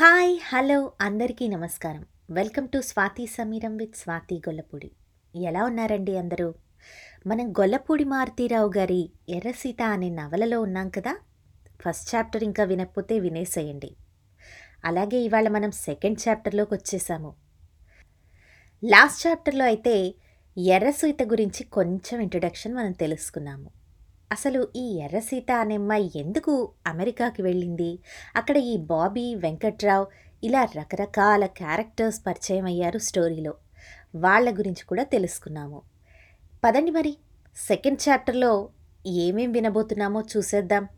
Hi hello అందరికీ నమస్కారం. Welcome to Swathi Sameeram with Swathi Gollapudi. ఎలా ఉన్నారండి అందరూ? మనం గొల్లపూడి మారుతీరావు గారి ఎర్రసీత అనే నవలలో ఉన్నాం కదా? ఫస్ట్ చాప్టర్ ఇంకా వినకపోతే వినేసేయండి. అలాగే ఇవాళ మనం సెకండ్ చాప్టర్లోకి వచ్చేసాము. లాస్ట్ చాప్టర్లో అయితే ఎర్రసీత గురించి కొంచెం ఇంట్రడక్షన్ మనం తెలుసుకున్నాము. అసలు ఈ ఎర్రసీత అనే అమ్మాయి ఎందుకు అమెరికాకి వెళ్ళింది? అక్కడ ఈ బాబీ వెంకట్రావు ఇలా రకరకాల క్యారెక్టర్స్ పరిచయం అయ్యారు స్టోరీలో. వాళ్ళ గురించి కూడా తెలుసుకున్నాము. పదండి మరి. సెకండ్ చాప్టర్లో ఏమేం వినబోతున్నామో చూసేద్దాం.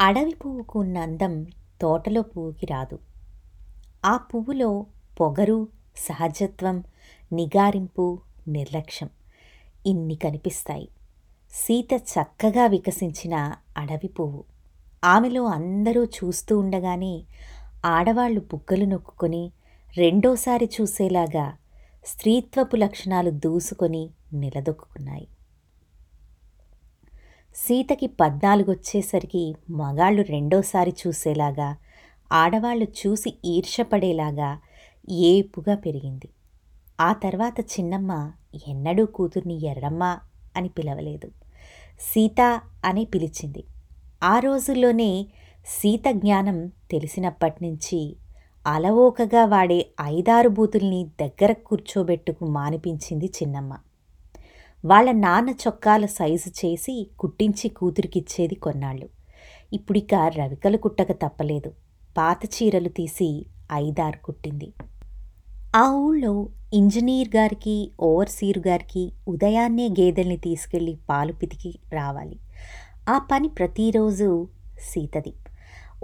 అడవి పువ్వుకు ఉన్న అందం తోటలో పువ్వుకి రాదు. ఆ పువ్వులో పొగరు సహజత్వం నిగారింపు నిర్లక్ష్యం. ఇన్ని కనిపిస్తాయి. సీత చక్కగా వికసించిన అడవి పువ్వు. ఆమెలో అందరూ చూస్తూ ఉండగానే ఆడవాళ్ళు బుగ్గలు నొక్కుకొని రెండోసారి చూసేలాగా స్త్రీత్వపు లక్షణాలు దూసుకొని నిలదొక్కున్నాయి. సీతకి పద్నాలుగొచ్చేసరికి మగాళ్ళు రెండోసారి చూసేలాగా ఆడవాళ్ళు చూసి ఈర్షపడేలాగా ఏపుగా పెరిగింది. ఆ తర్వాత చిన్నమ్మ ఎన్నడూ కూతుర్ని ఎర్రమ్మ అని పిలవలేదు. సీత అని పిలిచింది. ఆ రోజుల్లోనే సీత జ్ఞానం తెలిసినప్పటి నుంచి అలవోకగా వాడే ఐదారు బూతుల్ని దగ్గర కూర్చోబెట్టుకు మానిపించింది చిన్నమ్మ. వాళ్ళ నాన్న చొక్కాల సైజు చేసి కుట్టించి కూతురికిచ్చేది కొన్నాళ్ళు. ఇప్పుడిక రవికలు కుట్టక తప్పలేదు. పాత చీరలు తీసి ఐదారు కుట్టింది. ఆ ఊళ్ళో ఇంజనీర్ గారికి ఓవర్సీరు గారికి ఉదయాన్నే గేదెల్ని తీసుకెళ్ళి పాలు పితికి రావాలి. ఆ పని ప్రతిరోజు సీతది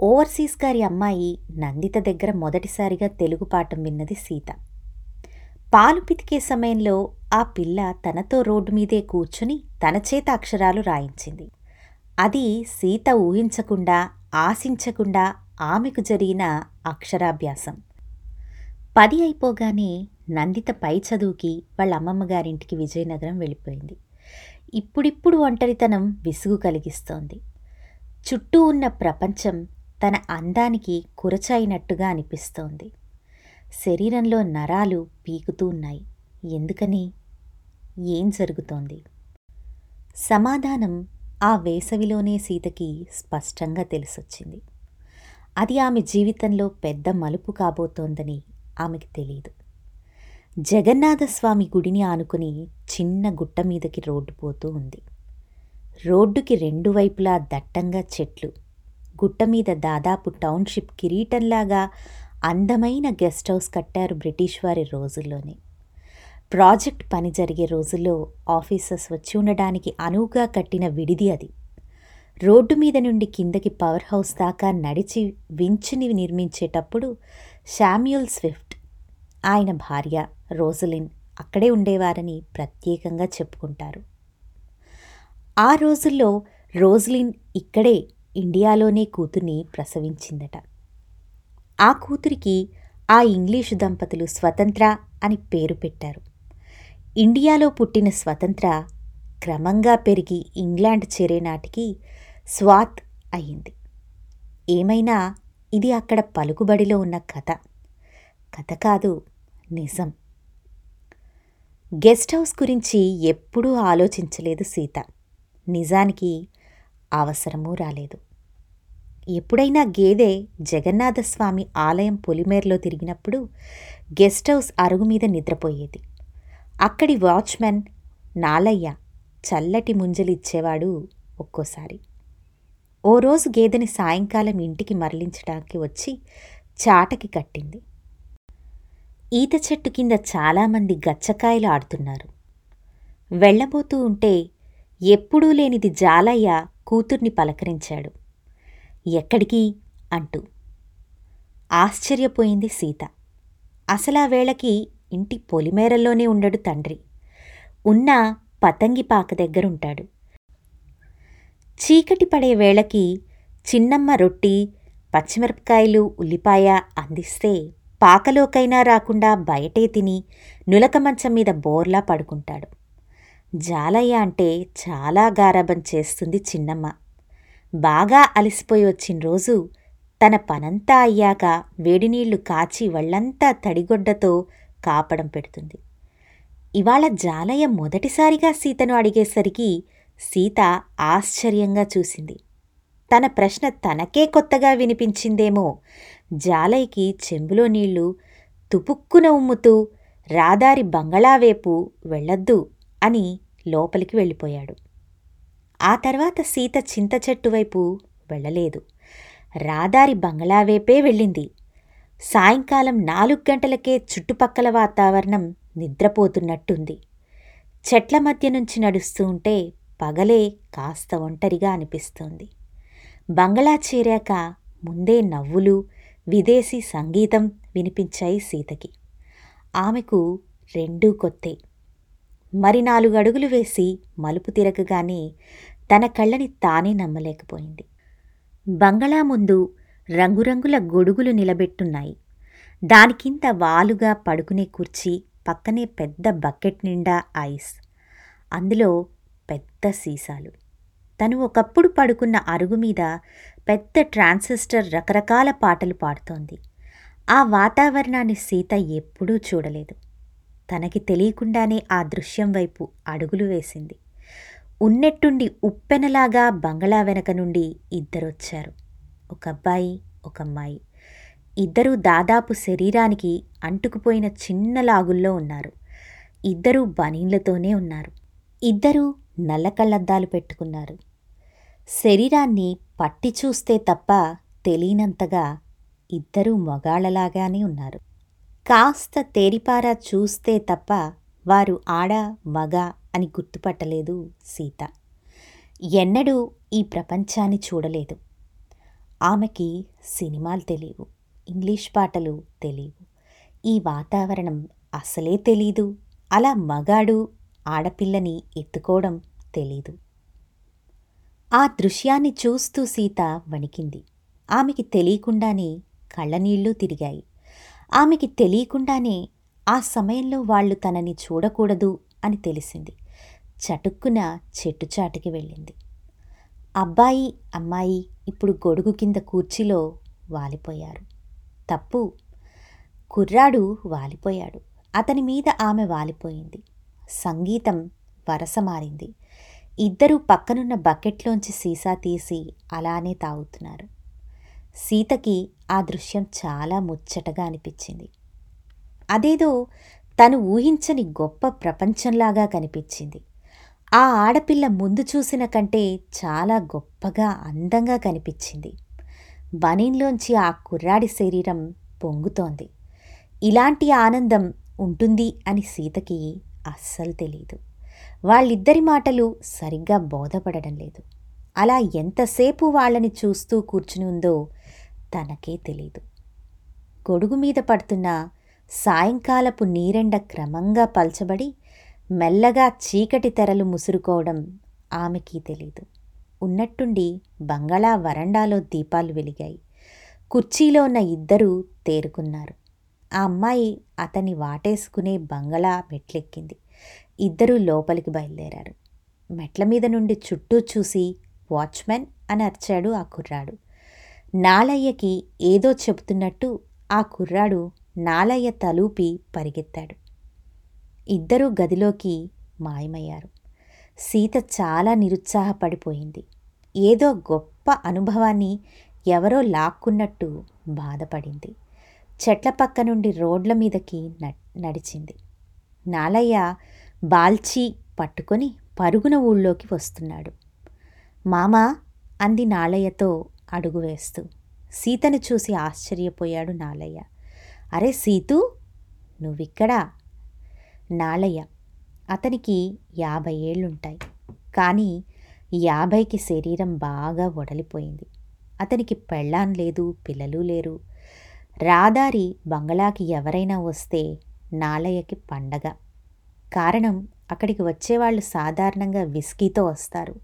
ఓవర్సీస్ గారి అమ్మాయి నందిత దగ్గర మొదటిసారిగా తెలుగు పాఠం విన్నది సీత. పాలు పితికే సమయంలో ఆ పిల్ల తనతో రోడ్డు మీదే కూర్చుని తన చేత అక్షరాలు రాయించింది. అది సీత ఊహించకుండా ఆశించకుండా ఆమెకు జరిగిన అక్షరాభ్యాసం. పది అయిపోగానే నందిత పై చదువుకి వాళ్ళ అమ్మమ్మ గారింటికి విజయనగరం వెళ్ళిపోయింది. ఇప్పుడిప్పుడు ఒంటరితనం విసుగు కలిగిస్తోంది. చుట్టూ ఉన్న ప్రపంచం తన అందానికి కురచాయినట్టుగా అనిపిస్తోంది. శరీరంలో నరాలు పీకుతూ ఉన్నాయి. ఎందుకని? ఏం జరుగుతోంది? సమాధానం ఆ వేసవిలోనే సీతకి స్పష్టంగా తెలిసొచ్చింది. అది ఆమె జీవితంలో పెద్ద మలుపు కాబోతోందని ఆమెకి తెలియదు జగన్నాథస్వామి గుడిని ఆనుకుని చిన్న గుట్ట మీదకి రోడ్డు పోతూ ఉంది. రోడ్డుకి రెండు వైపులా దట్టంగా చెట్లు. గుట్ట మీద దాదాపు టౌన్షిప్ కిరీటంలాగా అందమైన గెస్ట్ హౌస్ కట్టారు బ్రిటిష్ వారి రోజుల్లోనే. ప్రాజెక్ట్ పని జరిగే రోజుల్లో ఆఫీసర్స్ వచ్చి ఉండడానికి అనువుగా కట్టిన విడిది అది. రోడ్డు మీద నుండి కిందకి పవర్ హౌస్ దాకా నడిచి వించిని నిర్మించేటప్పుడు శామ్యూల్ స్విఫ్ట్ ఆయన భార్య రోజలిన్ అక్కడే ఉండేవారని ప్రత్యేకంగా చెప్పుకుంటారు. ఆ రోజుల్లో రోజ్లిన్ ఇక్కడే ఇండియాలోనే కూతుర్ని ప్రసవించిందట. ఆ కూతురికి ఆ ఇంగ్లీషు దంపతులు స్వతంత్ర అని పేరు పెట్టారు. ఇండియాలో పుట్టిన స్వతంత్ర క్రమంగా పెరిగి ఇంగ్లాండ్ చేరే నాటికి స్వాత్ అయింది ఏమైనా ఇది అక్కడ పలుకుబడిలో ఉన్న కథ. కథ కాదు నిజం. గెస్ట్ హౌస్ గురించి ఎప్పుడూ ఆలోచించలేదు సీత. నిజానికి అవసరమూ రాలేదు. ఎప్పుడైనా గేదె జగన్నాథస్వామి ఆలయం పొలిమేరలో తిరిగినప్పుడు గెస్ట్ హౌస్ అరుగు మీద నిద్రపోయేది. అక్కడి వాచ్మెన్ నాలయ్య చల్లటి ముంజలిచ్చేవాడు ఒక్కోసారి. ఓ రోజు గేదెని సాయంకాలం ఇంటికి మరలించడానికి వచ్చి చాటకి కట్టింది. ఈత చెట్టు కింద చాలామంది గచ్చకాయలు ఆడుతున్నారు. వెళ్ళబోతూ ఉంటే ఎప్పుడూ లేనిది జాలయ్య కూతుర్ని పలకరించాడు. ఎక్కడికి? అంటూ. ఆశ్చర్యపోయింది సీత. అసలా వేళకి ఇంటి పొలిమేరల్లోనే ఉండడు తండ్రి. ఉన్న పతంగిపాక దగ్గరుంటాడు. చీకటి పడే వేళకి చిన్నమ్మ రొట్టి పచ్చిమిరపకాయలు ఉల్లిపాయ అందిస్తే పాకలోకైనా రాకుండా బయటే తిని నులక మంచం మీద బోర్లా పడుకుంటాడు. జాలయ్య అంటే చాలా గారాబం చేస్తుంది చిన్నమ్మ. బాగా అలసిపోయి వచ్చిన రోజు తన పనంతా అయ్యాక వేడినీళ్ళు కాచి వాళ్ళంతా తడిగొడ్డతో కాపడం పెడుతుంది. ఇవాళ జాలయ్య మొదటిసారిగా సీతను అడిగేసరికి సీత ఆశ్చర్యంగా చూసింది. తన ప్రశ్న తనకే కొత్తగా వినిపించిందేమో. జాలయ్యకి చెంబులో నీళ్ళు తుపుక్కున ఉమ్ముతూ రాదారి బంగళా వైపు వెళ్ళొద్దు అని లోపలికి వెళ్ళిపోయాడు. ఆ తర్వాత సీత చింత చెట్టు వైపు వెళ్ళలేదు. రాదారి బంగళా వైపే వెళ్ళింది. సాయంకాలం నాలుగు గంటలకే చుట్టుపక్కల వాతావరణం నిద్రపోతున్నట్టుంది. చెట్ల మధ్య నుంచి నడుస్తూ ఉంటే పగలే కాస్త ఒంటరిగా అనిపిస్తోంది. బంగళా చేరాక ముందే నవ్వులు విదేశీ సంగీతం వినిపించాయి సీతకి. ఆమెకు రెండూ కొత్తే. మరి నాలుగు అడుగులు వేసి మలుపు తిరగగానే తన కళ్ళని తానే నమ్మలేకపోయింది. బంగళా ముందు రంగురంగుల గొడుగులు నిలబెట్టున్నాయి. దానికింత వాలుగా పడుకునే కుర్చీ పక్కనే పెద్ద బకెట్ నిండా ఐస్. అందులో పెద్ద సీసాలు. తను ఒకప్పుడు పడుకున్న అరుగు మీద పెద్ద ట్రాన్సిస్టర్ రకరకాల పాటలు పాడుతోంది. ఆ వాతావరణాన్ని సీత ఎప్పుడూ చూడలేదు. తనకి తెలియకుండానే ఆ దృశ్యం వైపు అడుగులు వేసింది. ఉన్నెట్టుండి ఉప్పెనలాగా బంగళా వెనక నుండి ఇద్దరొచ్చారు. ఒక అబ్బాయి ఒక అమ్మాయి. ఇద్దరూ దాదాపు శరీరానికి అంటుకుపోయిన చిన్న లాగుల్లో ఉన్నారు. ఇద్దరూ బనీన్లతోనే ఉన్నారు. ఇద్దరూ నల్ల కళ్ళద్దాలు పెట్టుకున్నారు. శరీరాన్ని పట్టి చూస్తే తప్ప తెలియనంతగా ఇద్దరూ మగాళ్ళలాగానే ఉన్నారు. కాస్త తేరిపారా చూస్తే తప్ప వారు ఆడ మగ అని గుర్తుపట్టలేదు సీత. ఎన్నడూ ఈ ప్రపంచాన్ని చూడలేదు. ఆమెకి సినిమాలు తెలియవు ఇంగ్లీష్ పాటలు తెలియవు. ఈ వాతావరణం అసలే తెలీదు అలా మగాడు ఆడపిల్లని ఎత్తుకోవడం తెలీదు. ఆ దృశ్యాన్ని చూస్తూ సీత వణికింది. ఆమెకి తెలియకుండానే కళ్ళనీళ్ళు తిరిగాయి. ఆమెకి తెలియకుండానే ఆ సమయంలో వాళ్ళు తనని చూడకూడదు అని తెలిసింది. చటుక్కున చెట్టుచాటుకి వెళ్ళింది. అబ్బాయి అమ్మాయి ఇప్పుడు గొడుగు కింద కూర్చిలో వాలిపోయారు. తప్పు. కుర్రాడు వాలిపోయాడు. అతని మీద ఆమె వాలిపోయింది. సంగీతం వరస మారింది ఇద్దరూ పక్కనున్న బకెట్లోంచి సీసా తీసి అలానే తాగుతున్నారు. సీతకి ఆ దృశ్యం చాలా ముచ్చటగా అనిపించింది. అదేదో తను ఊహించని గొప్ప ప్రపంచంలాగా కనిపించింది. ఆ ఆడపిల్ల ముందు చూసిన కంటే చాలా గొప్పగా అందంగా కనిపించింది. బనీన్లోంచి ఆ కుర్రాడి శరీరం పొంగుతోంది. ఇలాంటి ఆనందం ఉంటుంది అని సీతకి అస్సలు తెలియదు వాళ్ళిద్దరి మాటలు సరిగ్గా బోధపడడం లేదు. అలా ఎంతసేపు వాళ్ళని చూస్తూ కూర్చుని ఉందో తనకే తెలీదు. గొడుగు మీద పడుతున్న సాయంకాలపు నీరెండ క్రమంగా పల్చబడి మెల్లగా చీకటి తెరలు ముసురుకోవడం ఆమెకి తెలీదు. ఉన్నట్టుండి బంగళా వరండాలో దీపాలు వెలిగాయి. కుర్చీలో ఉన్న ఇద్దరూ తేరుకున్నారు. ఆ అమ్మాయి అతన్ని వాటేసుకునే బంగళా మెట్లెక్కింది. ఇద్దరూ లోపలికి బయలుదేరారు. మెట్ల మీద నుండి చుట్టూ చూసి వాచ్మెన్ అని అరిచాడు ఆ కుర్రాడు. నాలయ్యకి ఏదో చెబుతున్నట్టు ఆ కుర్రాడు నాలయ్య తలూపి పరిగెత్తాడు. ఇద్దరూ గదిలోకి మాయమయ్యారు. సీత చాలా నిరుత్సాహపడిపోయింది. ఏదో గొప్ప అనుభవాన్ని ఎవరో లాక్కున్నట్టు బాధపడింది. చెట్ల పక్క నుండి రోడ్ల మీదకి నడిచింది. నాలయ్య బాల్చి పట్టుకొని పరుగున ఊళ్ళోకి వస్తున్నాడు. మామా అంది నాలయ్యతో అడుగు వేస్తూ. సీతను చూసి ఆశ్చర్యపోయాడు నాలయ్య. అరే సీతు నువ్విక్కడా? నాలయ్య అతనికి యాభై ఏళ్ళుంటాయి. కానీ యాభైకి శరీరం బాగా వడలిపోయింది అతనికి పెళ్ళాం లేదు పిల్లలు లేరు. రాదారి బంగళాకి ఎవరైనా వస్తే నాలయ్యకి పండగ. కారణం అక్కడికి వచ్చేవాళ్ళు సాధారణంగా విస్కీతో వస్తారు.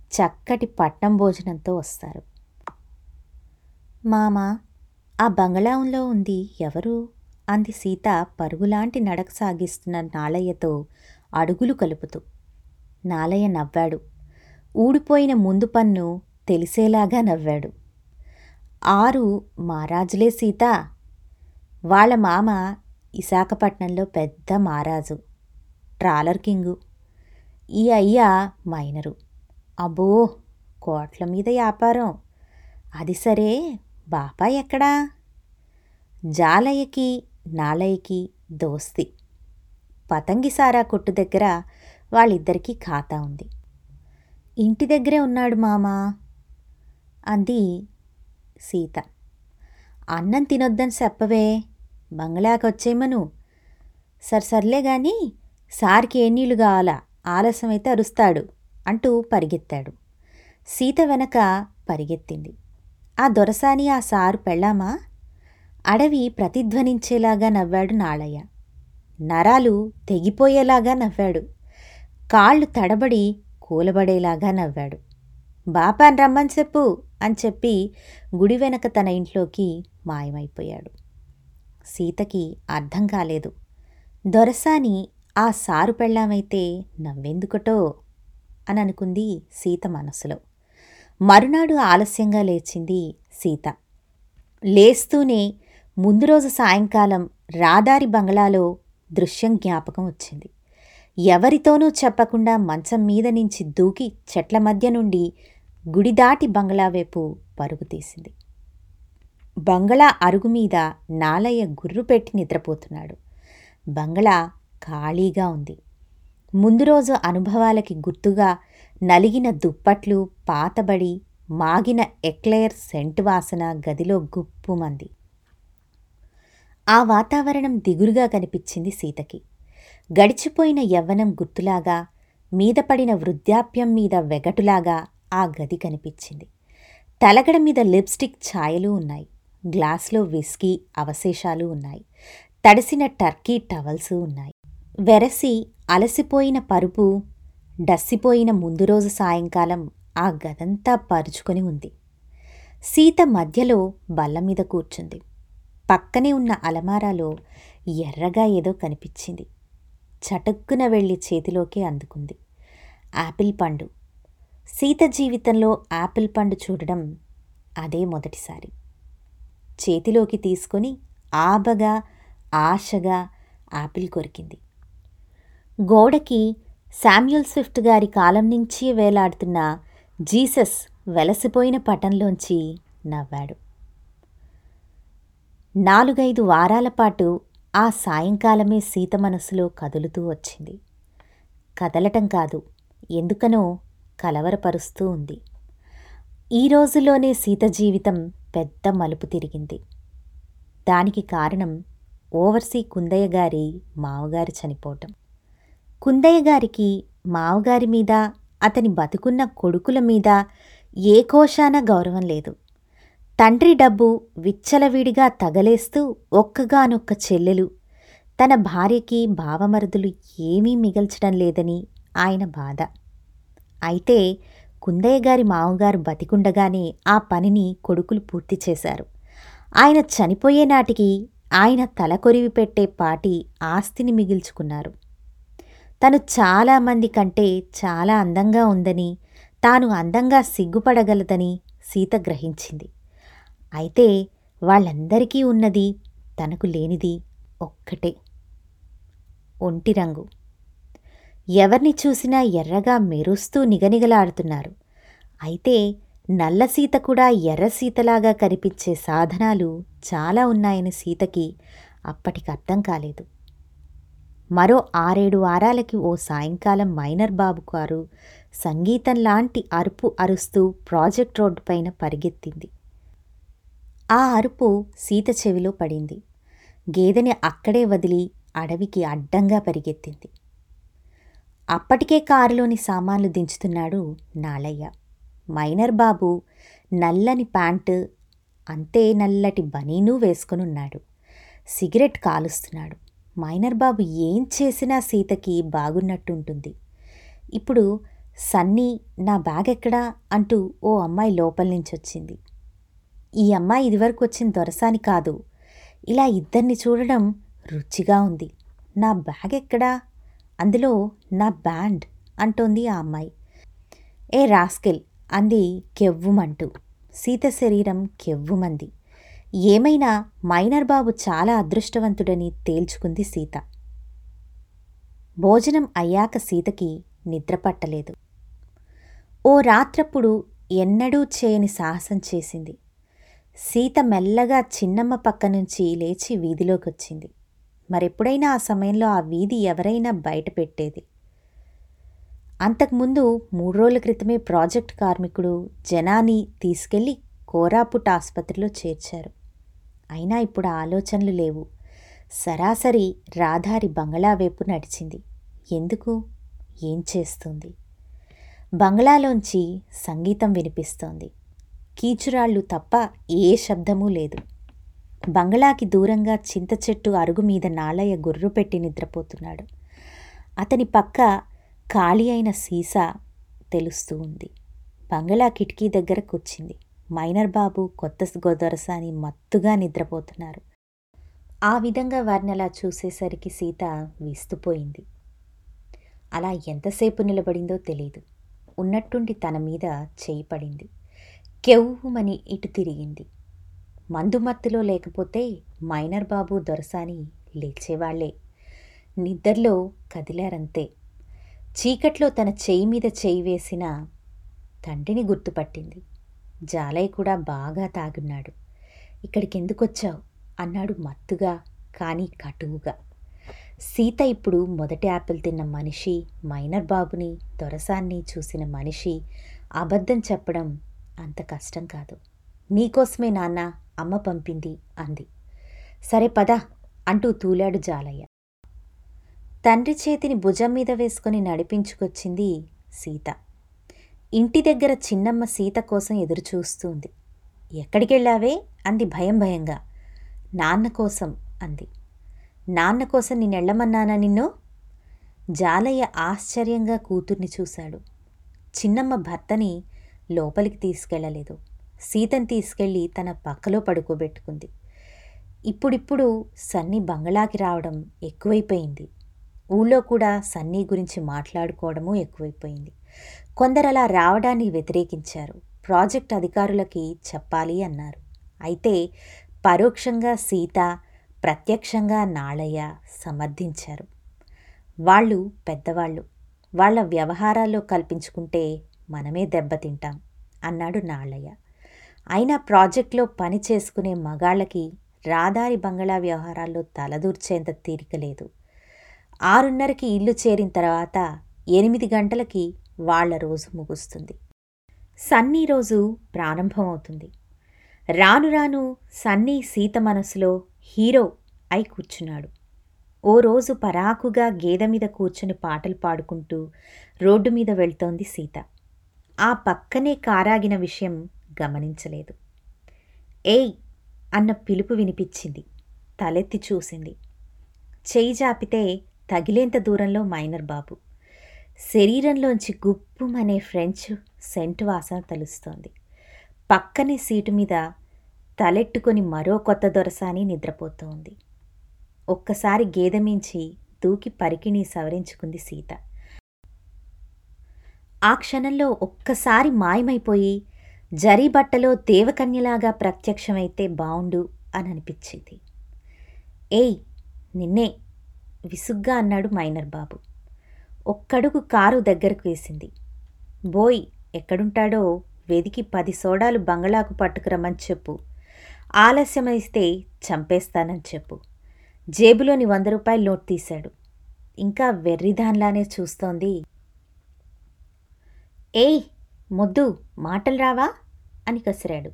చక్కటి పట్నం భోజనంతో వస్తారు. మామ ఆ బంగళాంలో ఉంది ఎవరు? అంది సీత పరుగులాంటి నడక సాగిస్తున్న నాలయ్యతో అడుగులు కలుపుతూ. నాలయ్య నవ్వాడు. ఊడిపోయిన ముందు పన్ను తెలిసేలాగా నవ్వాడు. ఆరు మారాజులే సీత. వాళ్ళ మామ విశాఖపట్నంలో పెద్ద మారాజు ట్రాలర్ కింగు. ఈ అయ్య మైనరు. అబ్బో కోట్ల మీద వ్యాపారం అది సరే బాపాయ్ ఎక్కడా? జాలయ్యకి నాలయ్యకి దోస్తి. పతంగిసారా కొట్టు దగ్గర వాళ్ళిద్దరికీ ఖాతా ఉంది. ఇంటి దగ్గరే ఉన్నాడు మామా? అంది సీత. అన్నం తినొద్దని చెప్పవే బంగ్లాకొచ్చేయమను. సర్సర్లే కానీ సార్కి ఏ నీళ్ళు కావాలా? ఆలస్యమైతే అరుస్తాడు అంటూ పరిగెత్తాడు. సీత వెనక పరిగెత్తింది. ఆ దొరసాని ఆ సారు పెళ్ళామా? అడవి ప్రతిధ్వనించేలాగా నవ్వాడు నాళయ్య. నరాలు తెగిపోయేలాగా నవ్వాడు. కాళ్ళు తడబడి కూలబడేలాగా నవ్వాడు. బాపాన్ రమ్మని చెప్పు అని చెప్పి గుడి వెనక తన ఇంట్లోకి మాయమైపోయాడు. సీతకి అర్థం కాలేదు. దొరసాని ఆ సారు పెళ్ళామైతే నవ్వెందుకటో అని అనుకుంది సీత మనసులో. మరునాడు ఆలస్యంగా లేచింది సీత. లేస్తూనే ముందు రోజు సాయంకాలం రాదారి బంగ్లాలో దృశ్యం జ్ఞాపకం వచ్చింది. ఎవరితోనూ చెప్పకుండా మంచం మీద నుంచి దూకి చెట్ల మధ్య నుండి గుడి దాటి బంగ్లా వైపు పరుగు తీసింది. బంగళా అరుగు మీద నాలయ్య గుర్రు పెట్టి నిద్రపోతున్నాడు. బంగళా ఖాళీగా ఉంది. ముందు రోజు అనుభవాలకి గుర్తుగా నలిగిన దుప్పట్లు పాతబడి మాగిన ఎక్లేయర్ సెంట్ వాసన గదిలో గుప్పుమంది. ఆ వాతావరణం దిగురుగా కనిపించింది సీతకి. గడిచిపోయిన యవ్వనం గుర్తులాగా మీద పడిన వృద్ధాప్యం మీద వెగటులాగా ఆ గది కనిపించింది. తలగడ మీద లిప్స్టిక్ ఛాయలు ఉన్నాయి. గ్లాస్లో విస్కీ అవశేషాలు ఉన్నాయి. తడిసిన టర్కీ టవల్స్ ఉన్నాయి. వెరసి అలసిపోయిన పరుపు డస్సిపోయిన ముందు రోజు సాయంకాలం ఆ గదంతా పరుచుకొని ఉంది. సీత మధ్యలో బల్ల మీద కూర్చుంది. పక్కనే ఉన్న అలమారాలో ఎర్రగా ఏదో కనిపించింది. చటుక్కున వెళ్ళి చేతిలోకి అందుకుంది. యాపిల్ పండు. సీత జీవితంలో యాపిల్ పండు చూడడం అదే మొదటిసారి. చేతిలోకి తీసుకొని ఆబగా ఆశగా యాపిల్ కొరికింది. గోడకి శామ్యుల్ స్విఫ్ట్ గారి కాలం నుంచి వేలాడుతున్న జీసస్ వెలసిపోయిన పటంలోంచి నవ్వాడు. నాలుగైదు వారాల పాటు ఆ సాయంకాలమే సీత మనసులో కదులుతూ వచ్చింది. కదలటం కాదు ఎందుకనో కలవరపరుస్తూ ఉంది. ఈ రోజులోనే సీత జీవితం పెద్ద మలుపు తిరిగింది. దానికి కారణం ఓవర్సీ కుందయ్య గారి మావగారు చనిపోవటం. కుందయ్య గారికి మావగారి మీద అతని బతుకున్న కొడుకుల మీద ఏ కోశాన గౌరవం లేదు. తండ్రి డబ్బు విచ్చలవిడిగా తగలేస్తూ ఒక్కగానొక్క చెల్లెలు తన భార్యకి భావమరుదులు ఏమీ మిగల్చడం లేదని ఆయన బాధ. అయితే కుందయ్య గారి మామగారు బతికుండగానే ఆ పనిని కొడుకులు పూర్తి చేశారు. ఆయన చనిపోయే నాటికి ఆయన తలకొరివి పెట్టే పాటి ఆస్తిని మిగిల్చుకున్నారు. తను చాలామంది కంటే చాలా అందంగా ఉందని తాను అందంగా సిగ్గుపడగలదని సీత గ్రహించింది. అయితే వాళ్ళందరికీ ఉన్నది తనకు లేనిది ఒక్కటే. ఒంటి రంగు. ఎవరిని చూసినా ఎర్రగా మెరుస్తూ నిగనిగలాడుతున్నారు. అయితే నల్ల సీత కూడా ఎర్ర సీతలాగా కనిపించే సాధనాలు చాలా ఉన్నాయని సీతకి అప్పటికి అర్థం కాలేదు. మరో ఆరేడు వారాలకి ఓ సాయంకాలం మైనర్ బాబు కారు సంగీతం లాంటి అరుపు అరుస్తూ ప్రాజెక్ట్ రోడ్డు పైన పరిగెత్తింది. ఆ అరుపు సీత చెవిలో పడింది. గేదెని అక్కడే వదిలి అడవికి అడ్డంగా పరిగెత్తింది. అప్పటికే కారులోని సామాన్లు దించుతున్నాడు నాలయ్య. మైనర్ బాబు నల్లని ప్యాంటు అంతే నల్లటి బనీను వేసుకునున్నాడు. సిగరెట్ కాలుస్తున్నాడు. మైనర్ బాబు ఏం చేసినా సీతకి బాగున్నట్టుంటుంది. ఇప్పుడు సన్నీ నా బ్యాగ్ ఎక్కడా అంటూ ఓ అమ్మాయి లోపల నుంచి వచ్చింది ఈ అమ్మాయి ఇదివరకు వచ్చిన దొరసాని కాదు. ఇలా ఇద్దరిని చూడడం రుచిగా ఉంది. నా బ్యాగ్ ఎక్కడా అందులో నా బ్యాండ్ అంటోంది ఆ అమ్మాయి. ఏ రాస్కెల్ అంది కెవ్వుమంటూ. సీత శరీరం కెవ్వుమంది. ఏమైనా మైనర్ బాబు చాలా అదృష్టవంతుడని తేల్చుకుంది సీత. భోజనం అయ్యాక సీతకి నిద్ర పట్టలేదు. ఓ రాత్రప్పుడు ఎన్నడూ చేయని సాహసం చేసింది. సీత మెల్లగా చిన్నమ్మ పక్క నుంచి లేచి వీధిలోకి వచ్చింది మరెప్పుడైనా ఆ సమయంలో ఆ వీధి ఎవరైనా బయట పెట్టేది. అంతకుముందు మూడు రోజుల క్రితమే ప్రాజెక్ట్ కార్మికుడు జనాని తీసుకెళ్ళి కోరాపుట్ ఆసుపత్రిలో చేర్చారు. అయినా ఇప్పుడు ఆలోచనలు లేవు. సరాసరి రాధారి బంగళా వైపు నడిచింది. ఎందుకు? ఏం చేస్తుంది? బంగ్లాలోంచి సంగీతం వినిపిస్తోంది. కీచురాళ్ళు తప్ప ఏ శబ్దమూ లేదు. బంగ్లాకి దూరంగా చింత చెట్టు అరుగు మీద నాలయ్య గుర్రు పెట్టి నిద్రపోతున్నాడు. అతని పక్క ఖాళీ అయిన సీసా తెలుస్తూ ఉంది. బంగ్లా కిటికీ దగ్గర కూర్చింది. మైనర్ బాబు కొత్త గోదరసాని మత్తుగా నిద్రపోతున్నారు. ఆ విధంగా వారిని అలా చూసేసరికి సీత విస్తుపోయింది. అలా ఎంతసేపు నిలబడిందో తెలియదు ఉన్నట్టుండి తన మీద చేయి పడింది. కెవ్వుమని ఇటు తిరిగింది. మందుమత్తులో లేకపోతే మైనర్ బాబు దొరసాని లేచేవాళ్ళే. నిద్రలో కదిలారంతే. చీకట్లో తన చెయ్యి మీద చేయి వేసిన తండ్రిని గుర్తుపట్టింది. జాలయ్య కూడా బాగా తాగున్నాడు. ఇక్కడికి ఎందుకు వచ్చావు అన్నాడు మత్తుగా కానీ కటువుగా. సీత ఇప్పుడు మొదటి యాపిల్ తిన్న మనిషి మైనర్ బాబుని దొరసాన్ని చూసిన మనిషి అబద్ధం చెప్పడం అంత కష్టం కాదు. నీకోసమే నాన్న అమ్మ పంపింది అంది. సరే పద అంటూ తూలాడు జాలయ్య. తండ్రి చేతిని భుజం మీద వేసుకుని నడిపించుకొచ్చింది సీత. ఇంటి దగ్గర చిన్నమ్మ సీత కోసం ఎదురుచూస్తుంది. ఎక్కడికెళ్ళావే? అంది భయం భయంగా. నాన్న కోసం అంది. నాన్న కోసం నేనెళ్ళమన్నానా నిన్ను? జాలయ్య ఆశ్చర్యంగా కూతుర్ని చూశాడు. చిన్నమ్మ భర్తని లోపలికి తీసుకెళ్ళలేదు. సీతని తీసుకెళ్ళి తన పక్కలో పడుకోబెట్టుకుంది. ఇప్పుడిప్పుడు సన్నీ బంగళాకి రావడం ఎక్కువైపోయింది. ఊళ్ళో కూడా సన్నీ గురించి మాట్లాడుకోవడము ఎక్కువైపోయింది. కొందరలా రావడాన్ని వ్యతిరేకించారు. ప్రాజెక్ట్ అధికారులకి చెప్పాలి అన్నారు. అయితే పరోక్షంగా సీత ప్రత్యక్షంగా నాళయ్య సమర్థించారు. వాళ్ళు పెద్దవాళ్ళు. వాళ్ళ వ్యవహారాల్లో కల్పించుకుంటే మనమే దెబ్బతింటాం అన్నాడు నాళయ్య. అయినా ప్రాజెక్ట్లో పని చేసుకునే మగాళ్ళకి రాదారి బంగళా వ్యవహారాల్లో తలదూర్చేంత తీరిక లేదు. ఆరున్నరకి ఇల్లు చేరిన తర్వాత ఎనిమిది గంటలకి వాళ్ళ రోజు ముగుస్తుంది. సన్నీ రోజు ప్రారంభమవుతుంది. రాను రాను సన్నీ సీత మనసులో హీరో అయి కూర్చున్నాడు. ఓ రోజు పరాకుగా గేదె మీద కూర్చుని పాటలు పాడుకుంటూ రోడ్డు మీద వెళ్తోంది సీత. ఆ పక్కనే కారాగిన విషయం గమనించలేదు. ఏయ్! అన్న పిలుపు వినిపించింది. తలెత్తి చూసింది. చేయి జాపితే తగిలేంత దూరంలో మైనర్ బాబు. శరీరంలోంచి గుప్పుమనే ఫ్రెంచ్ సెంట్ వాసన తలుస్తోంది. పక్కనే సీటు మీద తలెట్టుకొని మరో కొత్త దొరసాని నిద్రపోతోంది. ఒక్కసారి గేదెమించి దూకి పరికిణి సవరించుకుంది సీత. ఆ క్షణంలో ఒక్కసారి మాయమైపోయి జరీ బట్టలో దేవకన్యలాగా ప్రత్యక్షమైతే బావుండు అని అనిపించింది ఏయ్ నిన్నే విసుగ్గా అన్నాడు మైనర్ బాబు. ఒక్కడుగు కారు దగ్గరకు వేసింది. బోయ్ ఎక్కడుంటాడో? వెదికి పది సోడాలు బంగళాకు పట్టుకురమ్మని చెప్పు. ఆలస్యమైస్తే చంపేస్తానని చెప్పు. జేబులోని వంద రూపాయల నోట్ తీశాడు. ఇంకా వెర్రిదాన్లానే చూస్తోంది. ఏయ్ మొద్దు మాటలు రావా? అని కసిరాడు.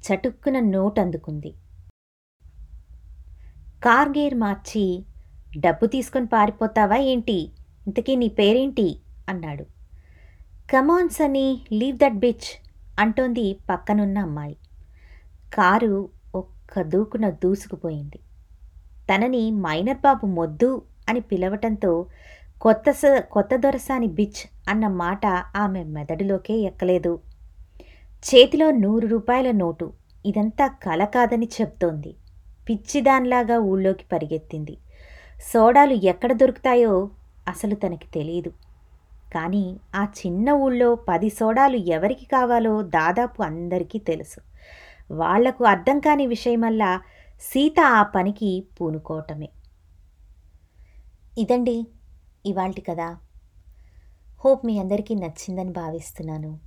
చటుక్కున నోట్ అందుకుంది. కార్ గేర్ మార్చి డబ్బు తీసుకొని పారిపోతావా ఏంటి? ఇంతకీ నీ పేరేంటి? అన్నాడు. Come on Sunny leave that bitch అంటోంది పక్కనున్న అమ్మాయి. కారు ఒక్క దూకున దూసుకుపోయింది. తనని మైనర్ బాబు మొద్దు అని పిలవటంతో కొత్త స కొత్త దొరసాని బిచ్ అన్న మాట ఆమె మెదడులోకే ఎక్కలేదు. చేతిలో నూరు రూపాయల నోటు. ఇదంతా కల కాదని చెప్తోంది. పిచ్చిదాన్లాగా ఊళ్ళోకి పరిగెత్తింది. సోడాలు ఎక్కడ దొరుకుతాయో అసలు తనకి తెలియదు కానీ ఆ చిన్న ఊళ్ళో పది సోడాలు ఎవరికి కావాలో దాదాపు అందరికీ తెలుసు. వాళ్ళకు అర్థం కాని విషయమల్లా సీత ఆ పనికి పూనుకోవటమే. ఇదండి ఇవాల్టి కదా హోప్ మీ అందరికీ నచ్చిందని భావిస్తున్నాను.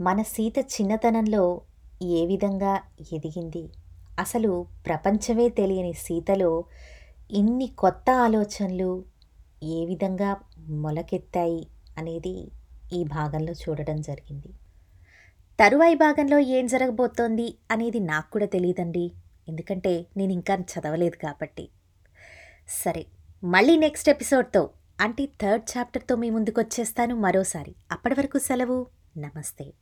మన సీత చిన్నతనంలో ఏ విధంగా ఎదిగింది? అసలు ప్రపంచమే తెలియని సీతలో ఇన్ని కొత్త ఆలోచనలు ఏ విధంగా మొలకెత్తాయి అనేది ఈ భాగంలో చూడడం జరిగింది. తరువాయి భాగంలో ఏం జరగబోతోంది అనేది నాకు కూడా తెలియదండి. ఎందుకంటే నేను ఇంకా చదవలేదు కాబట్టి. సరే మళ్ళీ నెక్స్ట్ ఎపిసోడ్తో అంటే థర్డ్ చాప్టర్తో మీ ముందుకు వచ్చేస్తాను మరోసారి. అప్పటి వరకు సెలవు. నమస్తే.